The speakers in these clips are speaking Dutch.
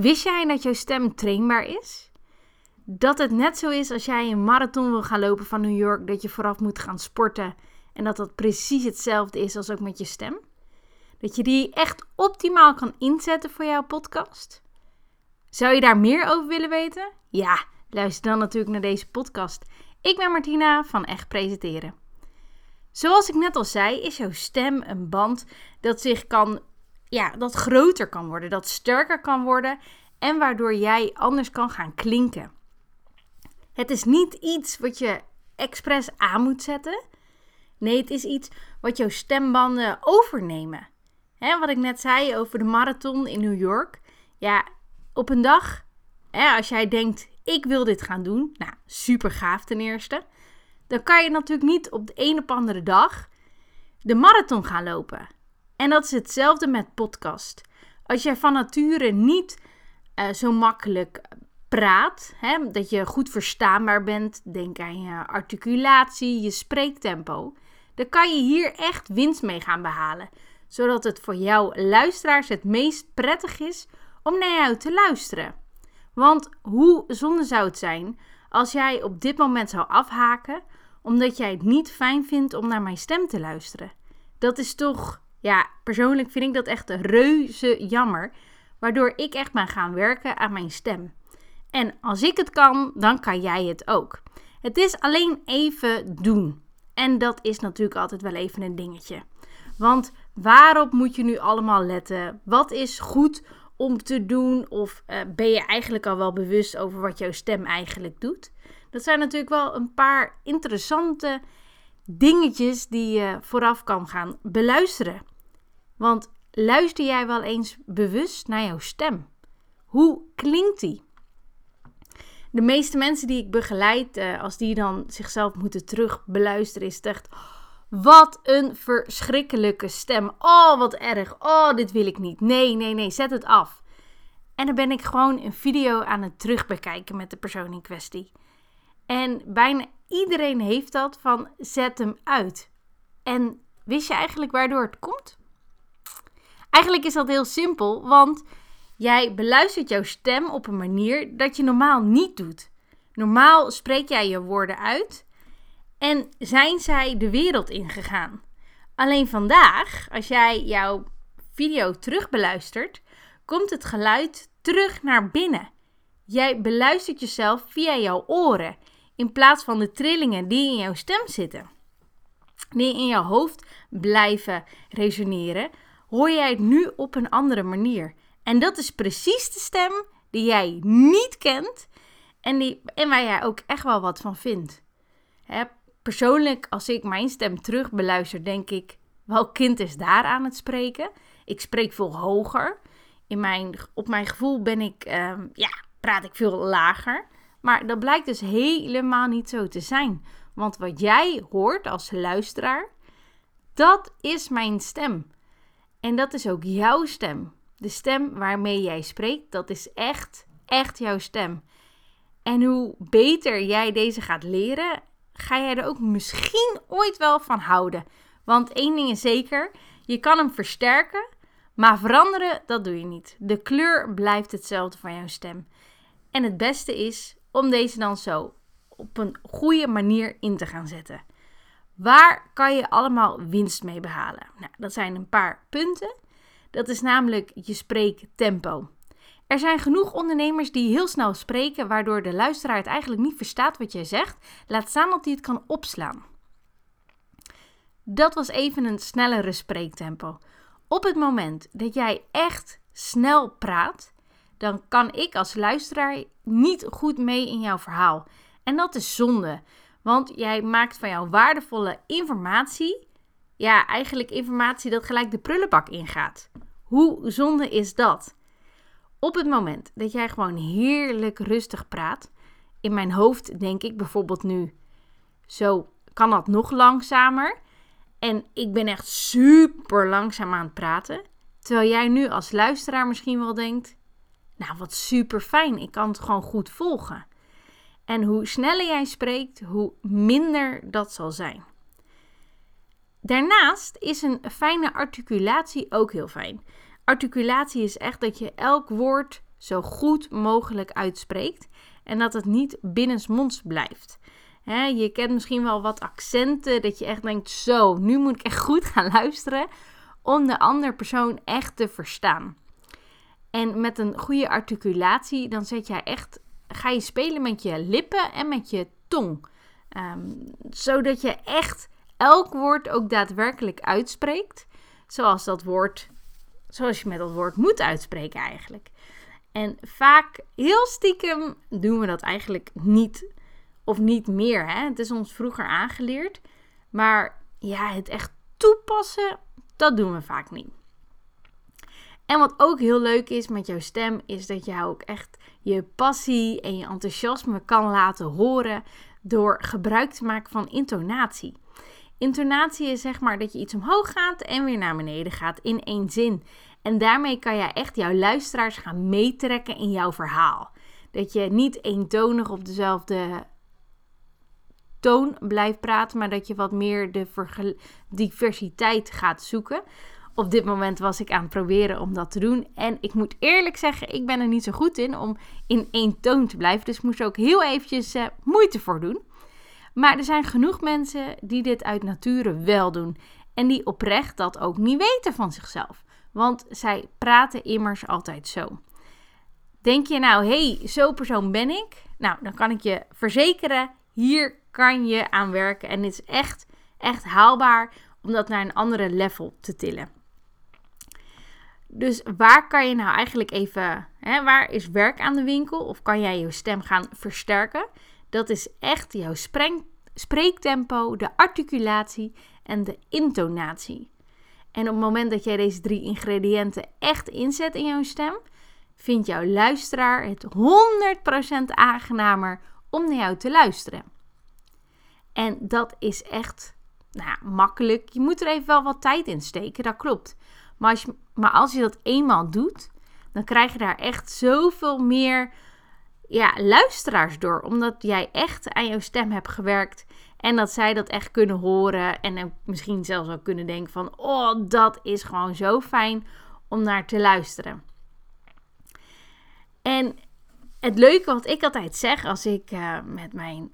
Wist jij dat jouw stem trainbaar is? Dat het net zo is als jij een marathon wil gaan lopen van New York, dat je vooraf moet gaan sporten en dat dat precies hetzelfde is als ook met je stem? Dat je die echt optimaal kan inzetten voor jouw podcast? Zou je daar meer over willen weten? Ja, luister dan natuurlijk naar deze podcast. Ik ben Martina van Echt Presenteren. Zoals ik net al zei, is jouw stem een band dat zich kan, ja, dat groter kan worden, dat sterker kan worden en waardoor jij anders kan gaan klinken. Het is niet iets wat je expres aan moet zetten. Nee, het is iets wat jouw stembanden overnemen. Wat ik net zei over de marathon in New York. Ja, op een dag, als jij denkt, ik wil dit gaan doen. Nou, super gaaf ten eerste. Dan kan je natuurlijk niet op de een op andere dag de marathon gaan lopen. En dat is hetzelfde met podcast. Als jij van nature niet uh, zo makkelijk praat, hè, dat je goed verstaanbaar bent, denk aan je articulatie, je spreektempo, dan kan je hier echt winst mee gaan behalen. Zodat het voor jouw luisteraars het meest prettig is om naar jou te luisteren. Want hoe zonde zou het zijn als jij op dit moment zou afhaken omdat jij het niet fijn vindt om naar mijn stem te luisteren? Dat is toch, ja, persoonlijk vind ik dat echt reuze jammer, waardoor ik echt ben gaan werken aan mijn stem. En als ik het kan, dan kan jij het ook. Het is alleen even doen. En dat is natuurlijk altijd wel even een dingetje. Want waarop moet je nu allemaal letten? Wat is goed om te doen? Of uh, ben je eigenlijk al wel bewust over wat jouw stem eigenlijk doet? Dat zijn natuurlijk wel een paar interessante dingetjes die je vooraf kan gaan beluisteren. Want luister jij wel eens bewust naar jouw stem? Hoe klinkt die? De meeste mensen die ik begeleid, uh, als die dan zichzelf moeten terug beluisteren, is echt. Wat een verschrikkelijke stem. Oh, wat erg. Oh, dit wil ik niet. Nee, nee, nee, zet het af. En dan ben ik gewoon een video aan het terugbekijken met de persoon in kwestie. En bijna iedereen heeft dat van zet hem uit. En wist je eigenlijk waardoor het komt? Eigenlijk is dat heel simpel, want jij beluistert jouw stem op een manier dat je normaal niet doet. Normaal spreek jij je woorden uit en zijn zij de wereld ingegaan. Alleen vandaag, als jij jouw video terugbeluistert, komt het geluid terug naar binnen. Jij beluistert jezelf via jouw oren in plaats van de trillingen die in jouw stem zitten. Die in jouw hoofd blijven resoneren, hoor jij het nu op een andere manier. En dat is precies de stem die jij niet kent en, die, en waar jij ook echt wel wat van vindt. Hè, persoonlijk, als ik mijn stem terug beluister, denk ik, welk kind is daar aan het spreken? Ik spreek veel hoger. In mijn, op mijn gevoel ben ik, ehm, ja, praat ik veel lager. Maar dat blijkt dus helemaal niet zo te zijn. Want wat jij hoort als luisteraar, dat is mijn stem. En dat is ook jouw stem. De stem waarmee jij spreekt, dat is echt, echt jouw stem. En hoe beter jij deze gaat leren, ga jij er ook misschien ooit wel van houden. Want één ding is zeker, je kan hem versterken, maar veranderen, dat doe je niet. De kleur blijft hetzelfde van jouw stem. En het beste is om deze dan zo op een goede manier in te gaan zetten. Waar kan je allemaal winst mee behalen? Nou, dat zijn een paar punten. Dat is namelijk je spreektempo. Er zijn genoeg ondernemers die heel snel spreken, waardoor de luisteraar het eigenlijk niet verstaat wat jij zegt. Laat staan dat hij het kan opslaan. Dat was even een snellere spreektempo. Op het moment dat jij echt snel praat, dan kan ik als luisteraar niet goed mee in jouw verhaal. En dat is zonde, want jij maakt van jouw waardevolle informatie, ja, eigenlijk informatie dat gelijk de prullenbak ingaat. Hoe zonde is dat? Op het moment dat jij gewoon heerlijk rustig praat, in mijn hoofd denk ik bijvoorbeeld nu, zo kan dat nog langzamer. En ik ben echt super langzaam aan het praten. Terwijl jij nu als luisteraar misschien wel denkt, nou, wat super fijn. Ik kan het gewoon goed volgen. En hoe sneller jij spreekt, hoe minder dat zal zijn. Daarnaast is een fijne articulatie ook heel fijn. Articulatie is echt dat je elk woord zo goed mogelijk uitspreekt en dat het niet binnensmonds blijft. je kent misschien wel wat accenten dat je echt denkt: zo, nu moet ik echt goed gaan luisteren om de andere persoon echt te verstaan. En met een goede articulatie, dan zet jij echt, ga je spelen met je lippen en met je tong. Ehm, zodat je echt elk woord ook daadwerkelijk uitspreekt. Zoals dat woord, zoals je met dat woord moet uitspreken eigenlijk. En vaak, heel stiekem, doen we dat eigenlijk niet of niet meer. Hè? Het is ons vroeger aangeleerd. Maar ja, het echt toepassen, dat doen we vaak niet. En wat ook heel leuk is met jouw stem, is dat je ook echt je passie en je enthousiasme kan laten horen door gebruik te maken van intonatie. Intonatie is zeg maar dat je iets omhoog gaat en weer naar beneden gaat in één zin. En daarmee kan je echt jouw luisteraars gaan meetrekken in jouw verhaal. Dat je niet eentonig op dezelfde toon blijft praten, maar dat je wat meer de diversiteit gaat zoeken. Op dit moment was ik aan het proberen om dat te doen. En ik moet eerlijk zeggen, ik ben er niet zo goed in om in één toon te blijven. Dus ik moest ook heel eventjes uh, moeite voor doen. Maar er zijn genoeg mensen die dit uit nature wel doen. En die oprecht dat ook niet weten van zichzelf. Want zij praten immers altijd zo. Denk je nou, hey, zo'n persoon ben ik? Nou, dan kan ik je verzekeren, hier kan je aan werken. En het is echt, echt haalbaar om dat naar een andere level te tillen. Dus waar kan je nou eigenlijk even, hè, waar is werk aan de winkel? Of kan jij je stem gaan versterken? Dat is echt jouw spreektempo, de articulatie en de intonatie. En op het moment dat jij deze drie ingrediënten echt inzet in jouw stem, vindt jouw luisteraar het 100% aangenamer om naar jou te luisteren. En dat is echt nou, makkelijk. Je moet er even wel wat tijd in steken, dat klopt. Maar als, je, maar als je dat eenmaal doet, dan krijg je daar echt zoveel meer ja, luisteraars door. Omdat jij echt aan jouw stem hebt gewerkt. En dat zij dat echt kunnen horen. En misschien zelfs ook kunnen denken van... Oh, dat is gewoon zo fijn om naar te luisteren. En het leuke wat ik altijd zeg als ik uh, met mijn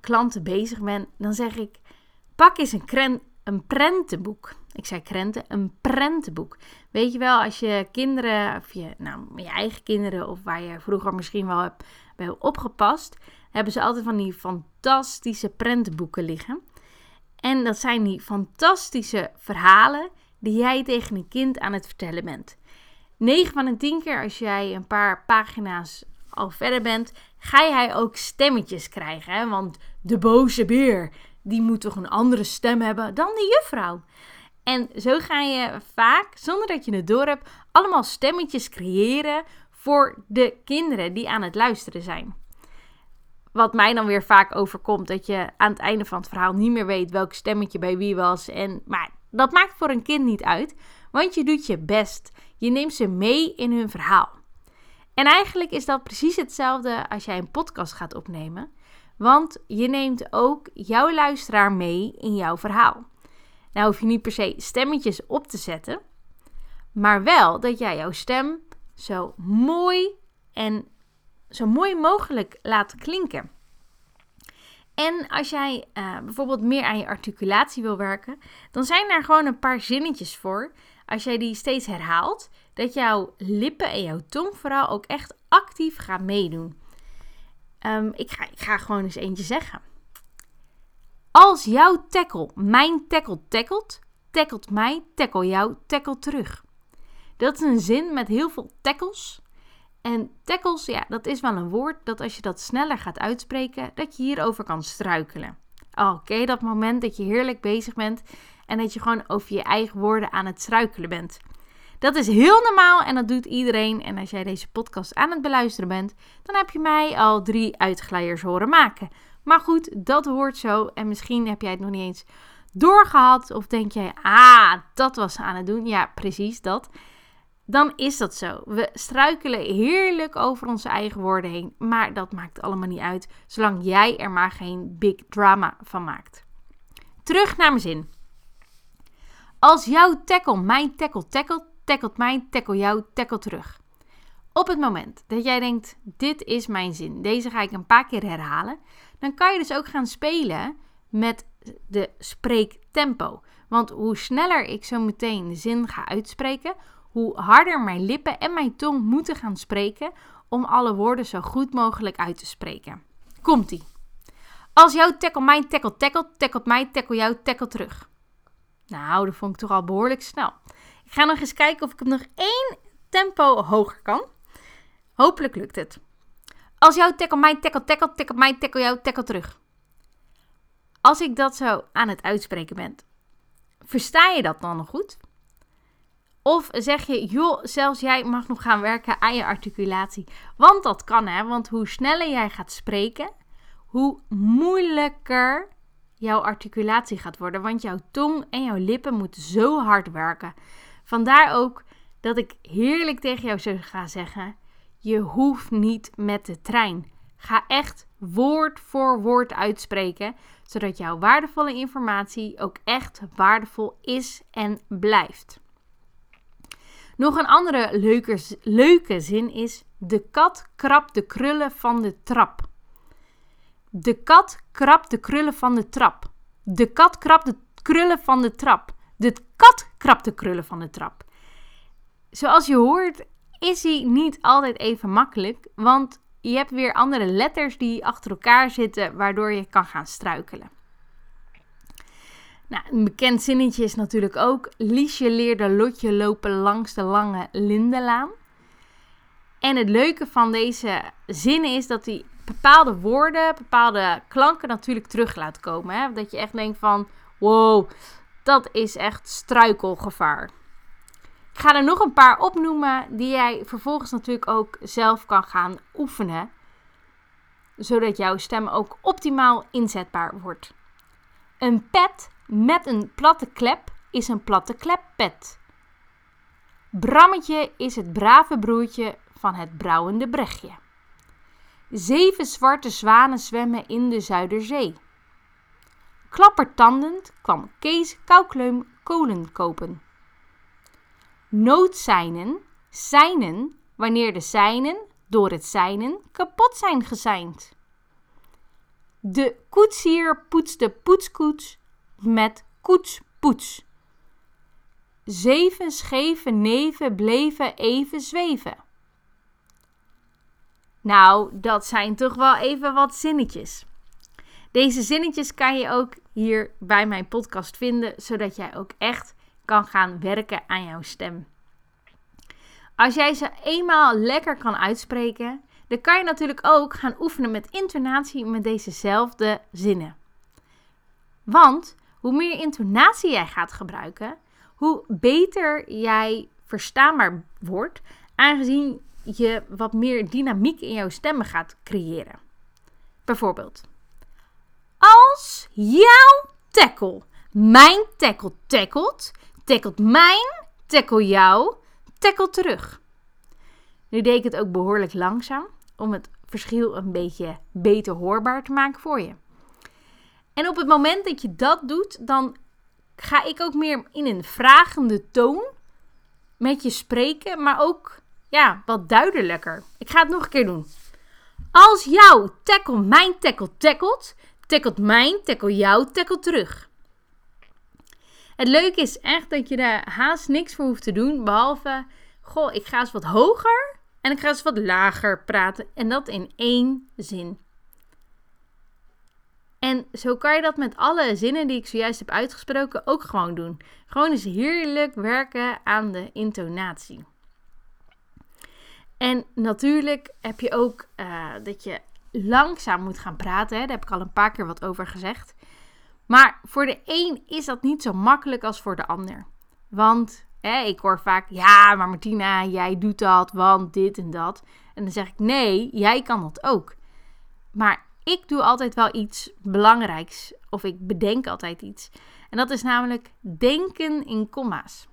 klanten bezig ben... Dan zeg ik, pak eens een, een prentenboek. Ik zei krenten, een prentenboek. Weet je wel, als je kinderen, of je, nou, je eigen kinderen, of waar je vroeger misschien wel hebt bij opgepast, hebben ze altijd van die fantastische prentenboeken liggen. En dat zijn die fantastische verhalen die jij tegen een kind aan het vertellen bent. 9 van de 10 keer als jij een paar pagina's al verder bent, ga jij ook stemmetjes krijgen. Hè? Want de boze beer, die moet toch een andere stem hebben dan de juffrouw. En zo ga je vaak, zonder dat je het door hebt, allemaal stemmetjes creëren voor de kinderen die aan het luisteren zijn. Wat mij dan weer vaak overkomt, dat je aan het einde van het verhaal niet meer weet welk stemmetje bij wie was. En, maar dat maakt voor een kind niet uit, want je doet je best. Je neemt ze mee in hun verhaal. En eigenlijk is dat precies hetzelfde als jij een podcast gaat opnemen. Want je neemt ook jouw luisteraar mee in jouw verhaal. Nou hoef je niet per se stemmetjes op te zetten, maar wel dat jij jouw stem zo mooi en zo mooi mogelijk laat klinken. En als jij uh, bijvoorbeeld meer aan je articulatie wil werken, dan zijn daar gewoon een paar zinnetjes voor. Als jij die steeds herhaalt, dat jouw lippen en jouw tong vooral ook echt actief gaan meedoen. Um, ik, ga, ik ga gewoon eens eentje zeggen. Als jouw tackle mijn tackle tackelt, tackelt mij, tackle jou, tackle terug. Dat is een zin met heel veel tackles. En tackles, ja, dat is wel een woord dat als je dat sneller gaat uitspreken, dat je hierover kan struikelen. Oké, dat moment dat je heerlijk bezig bent en dat je gewoon over je eigen woorden aan het struikelen bent. Dat is heel normaal en dat doet iedereen. En als jij deze podcast aan het beluisteren bent, dan heb je mij al drie uitglijers horen maken. Maar goed, dat hoort zo. En misschien heb jij het nog niet eens doorgehad. Of denk jij, ah, dat was ze aan het doen. Ja, precies dat. Dan is dat zo. We struikelen heerlijk over onze eigen woorden heen. Maar dat maakt allemaal niet uit. Zolang jij er maar geen big drama van maakt. Terug naar mijn zin. Als jouw tackle mijn tackle tackelt, tackelt mijn tackle jou tackle terug. Op het moment dat jij denkt: dit is mijn zin, deze ga ik een paar keer herhalen, dan kan je dus ook gaan spelen met de spreektempo. Want hoe sneller ik zo meteen de zin ga uitspreken, hoe harder mijn lippen en mijn tong moeten gaan spreken om alle woorden zo goed mogelijk uit te spreken. Komt-ie. Als jouw tackle mijn tackle tackle, tackelt mij, tackle jou, tackle terug. Nou, dat vond ik toch al behoorlijk snel. Ik ga nog eens kijken of ik hem nog één tempo hoger kan. Hopelijk lukt het. Als jouw tackle mijn tackle tackle, tackle mij, tackle jou, tackle terug. Als ik dat zo aan het uitspreken ben, versta je dat dan nog goed? Of zeg je, joh, zelfs jij mag nog gaan werken aan je articulatie. Want dat kan hè, want hoe sneller jij gaat spreken, hoe moeilijker jouw articulatie gaat worden. Want jouw tong en jouw lippen moeten zo hard werken. Vandaar ook dat ik heerlijk tegen jou zou gaan zeggen: je hoeft niet met de trein. Ga echt woord voor woord uitspreken, zodat jouw waardevolle informatie ook echt waardevol is en blijft. Nog een andere leuke, leuke zin is: De kat krabt de krullen van de trap. De kat krabt de krullen van de trap. De kat krabt de krullen van de trap. De kat krabt de krullen van de trap. Zoals je hoort, is hij niet altijd even makkelijk, want je hebt weer andere letters die achter elkaar zitten, waardoor je kan gaan struikelen. Nou, een bekend zinnetje is natuurlijk ook: Liesje leerde Lotje lopen langs de lange lindenlaan. En het leuke van deze zinnen is dat hij bepaalde woorden, bepaalde klanken natuurlijk terug laat komen. Hè? Dat je echt denkt van, wow, dat is echt struikelgevaar. Ik ga er nog een paar opnoemen die jij vervolgens natuurlijk ook zelf kan gaan oefenen. Zodat jouw stem ook optimaal inzetbaar wordt. Een pet met een platte klep is een platte kleppet. Brammetje is het brave broertje van het brouwende brechtje. Zeven zwarte zwanen zwemmen in de Zuiderzee. Klappertandend kwam Kees Koukleum kolen kopen. Noodzijnen, zijnen, wanneer de zijnen door het zijnen kapot zijn gezeind. De koetsier poetste poetskoets met koetspoets. Zeven scheve neven bleven even zweven. Nou, dat zijn toch wel even wat zinnetjes. Deze zinnetjes kan je ook hier bij mijn podcast vinden, zodat jij ook echt kan gaan werken aan jouw stem. Als jij ze eenmaal lekker kan uitspreken, dan kan je natuurlijk ook gaan oefenen met intonatie met dezezelfde zinnen. Want hoe meer intonatie jij gaat gebruiken, hoe beter jij verstaanbaar wordt, aangezien je wat meer dynamiek in jouw stemmen gaat creëren. Bijvoorbeeld, als jouw tackle mijn tackle tackelt, tackelt mijn tackle jou, tackle terug. Nu deed ik het ook behoorlijk langzaam om het verschil een beetje beter hoorbaar te maken voor je. En op het moment dat je dat doet, dan ga ik ook meer in een vragende toon met je spreken, maar ook ja, wat duidelijker. Ik ga het nog een keer doen. Als jouw tackle mijn tackle tackelt, tackelt mijn tackle jou tackle terug. Het leuke is echt dat je daar haast niks voor hoeft te doen, behalve, goh, ik ga eens wat hoger en ik ga eens wat lager praten en dat in één zin. En zo kan je dat met alle zinnen die ik zojuist heb uitgesproken ook gewoon doen. Gewoon eens heerlijk werken aan de intonatie. En natuurlijk heb je ook uh, dat je langzaam moet gaan praten. Hè? Daar heb ik al een paar keer wat over gezegd. Maar voor de een is dat niet zo makkelijk als voor de ander. Want hè, ik hoor vaak, ja, maar Martina, jij doet dat, want dit en dat. En dan zeg ik, nee, jij kan dat ook. Maar ik doe altijd wel iets belangrijks. Of ik bedenk altijd iets. En dat is namelijk denken in komma's.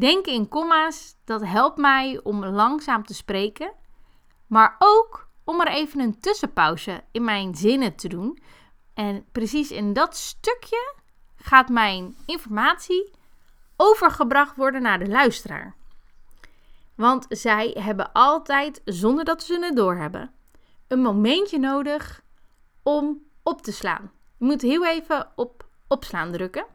Denken in komma's, dat helpt mij om langzaam te spreken. Maar ook om er even een tussenpauze in mijn zinnen te doen. En precies in dat stukje gaat mijn informatie overgebracht worden naar de luisteraar. Want zij hebben altijd, zonder dat ze het doorhebben, een momentje nodig om op te slaan. Je moet heel even op opslaan drukken.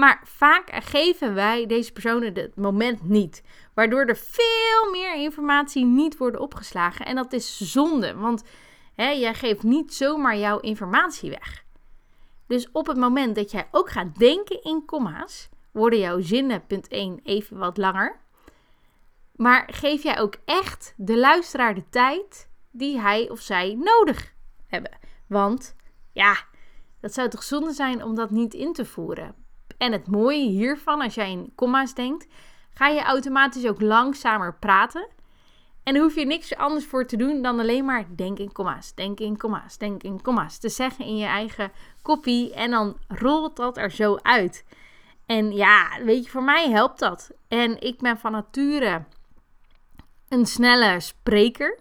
Maar vaak geven wij deze personen het moment niet. Waardoor er veel meer informatie niet wordt opgeslagen. En dat is zonde, want hè, jij geeft niet zomaar jouw informatie weg. Dus op het moment dat jij ook gaat denken in komma's, worden jouw zinnen, punt 1, even wat langer. Maar geef jij ook echt de luisteraar de tijd die hij of zij nodig hebben. Want ja, dat zou toch zonde zijn om dat niet in te voeren. En het mooie hiervan, als jij in komma's denkt, ga je automatisch ook langzamer praten. En hoef je niks anders voor te doen dan alleen maar denk in komma's, denk in komma's, denk in komma's te zeggen in je eigen kopie. En dan rolt dat er zo uit. En ja, weet je, voor mij helpt dat. En ik ben van nature een snelle spreker.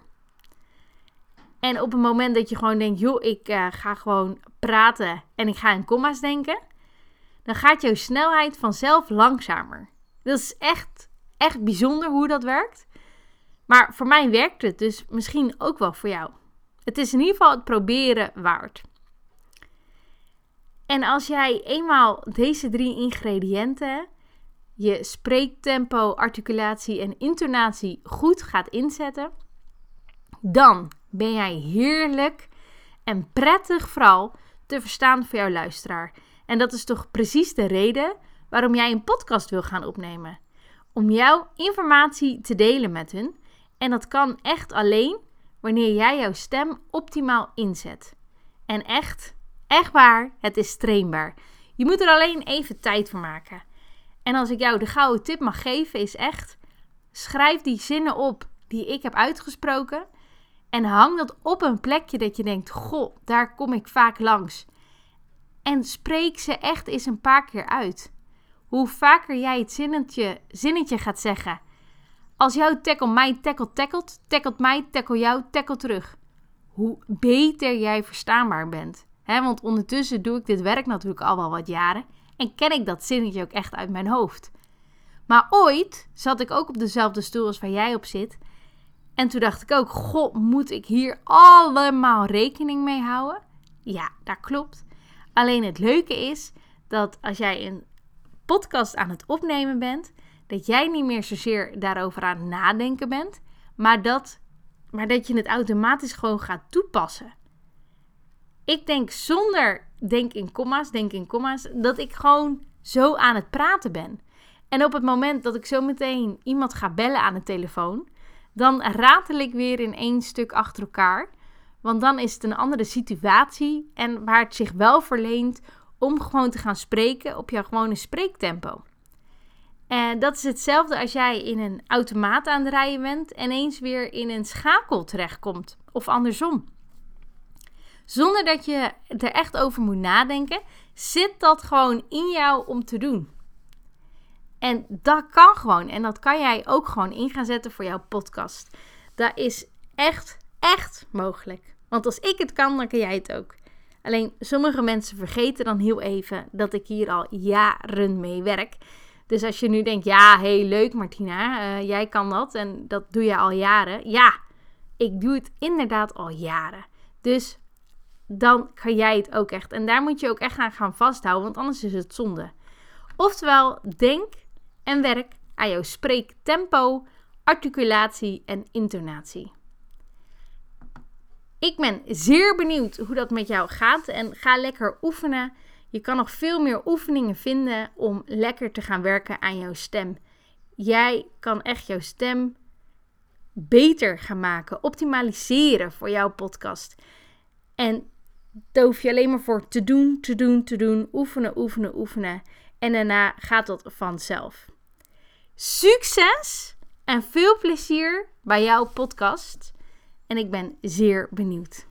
En op het moment dat je gewoon denkt, joh, ik uh, ga gewoon praten en ik ga in komma's denken, dan gaat jouw snelheid vanzelf langzamer. Dat is echt, echt bijzonder hoe dat werkt. Maar voor mij werkt het dus misschien ook wel voor jou. Het is in ieder geval het proberen waard. En als jij eenmaal deze drie ingrediënten, je spreektempo, articulatie en intonatie goed gaat inzetten, dan ben jij heerlijk en prettig vooral te verstaan voor jouw luisteraar. En dat is toch precies de reden waarom jij een podcast wil gaan opnemen. Om jouw informatie te delen met hun. En dat kan echt alleen wanneer jij jouw stem optimaal inzet. En echt, echt waar, het is trainbaar. Je moet er alleen even tijd voor maken. En als ik jou de gouden tip mag geven, is echt: schrijf die zinnen op die ik heb uitgesproken. En hang dat op een plekje dat je denkt: Goh, daar kom ik vaak langs. En spreek ze echt eens een paar keer uit. Hoe vaker jij het zinnetje, zinnetje gaat zeggen. Als jouw tackle mij tackle tackelt, tackelt mij, tackle jou, tackle terug. Hoe beter jij verstaanbaar bent. want ondertussen doe ik dit werk natuurlijk al wel wat jaren. En ken ik dat zinnetje ook echt uit mijn hoofd. Maar ooit zat ik ook op dezelfde stoel als waar jij op zit. En toen dacht ik ook: God, moet ik hier allemaal rekening mee houden? Ja, dat klopt. Alleen het leuke is dat als jij een podcast aan het opnemen bent, dat jij niet meer zozeer daarover aan het nadenken bent, maar dat, maar dat je het automatisch gewoon gaat toepassen. Ik denk zonder denk in komma's, denk in komma's, dat ik gewoon zo aan het praten ben. En op het moment dat ik zo meteen iemand ga bellen aan de telefoon, dan ratel ik weer in één stuk achter elkaar. Want dan is het een andere situatie en waar het zich wel verleent om gewoon te gaan spreken op jouw gewone spreektempo. En dat is hetzelfde als jij in een automaat aan het rijden bent en eens weer in een schakel terechtkomt. Of andersom. Zonder dat je er echt over moet nadenken, zit dat gewoon in jou om te doen. En dat kan gewoon. En dat kan jij ook gewoon in gaan zetten voor jouw podcast. Dat is echt, echt mogelijk. Want als ik het kan, dan kan jij het ook. Alleen sommige mensen vergeten dan heel even dat ik hier al jaren mee werk. Dus als je nu denkt, ja, heel leuk Martina, uh, jij kan dat en dat doe je al jaren. Ja, ik doe het inderdaad al jaren. Dus dan kan jij het ook echt. En daar moet je ook echt aan gaan vasthouden, want anders is het zonde. Oftewel, denk en werk aan jouw spreektempo, articulatie en intonatie. Ik ben zeer benieuwd hoe dat met jou gaat en ga lekker oefenen. Je kan nog veel meer oefeningen vinden om lekker te gaan werken aan jouw stem. Jij kan echt jouw stem beter gaan maken, optimaliseren voor jouw podcast. En daar hoef je alleen maar voor te doen, te doen, te doen, oefenen, oefenen, oefenen. En daarna gaat dat vanzelf. Succes en veel plezier bij jouw podcast. En ik ben zeer benieuwd.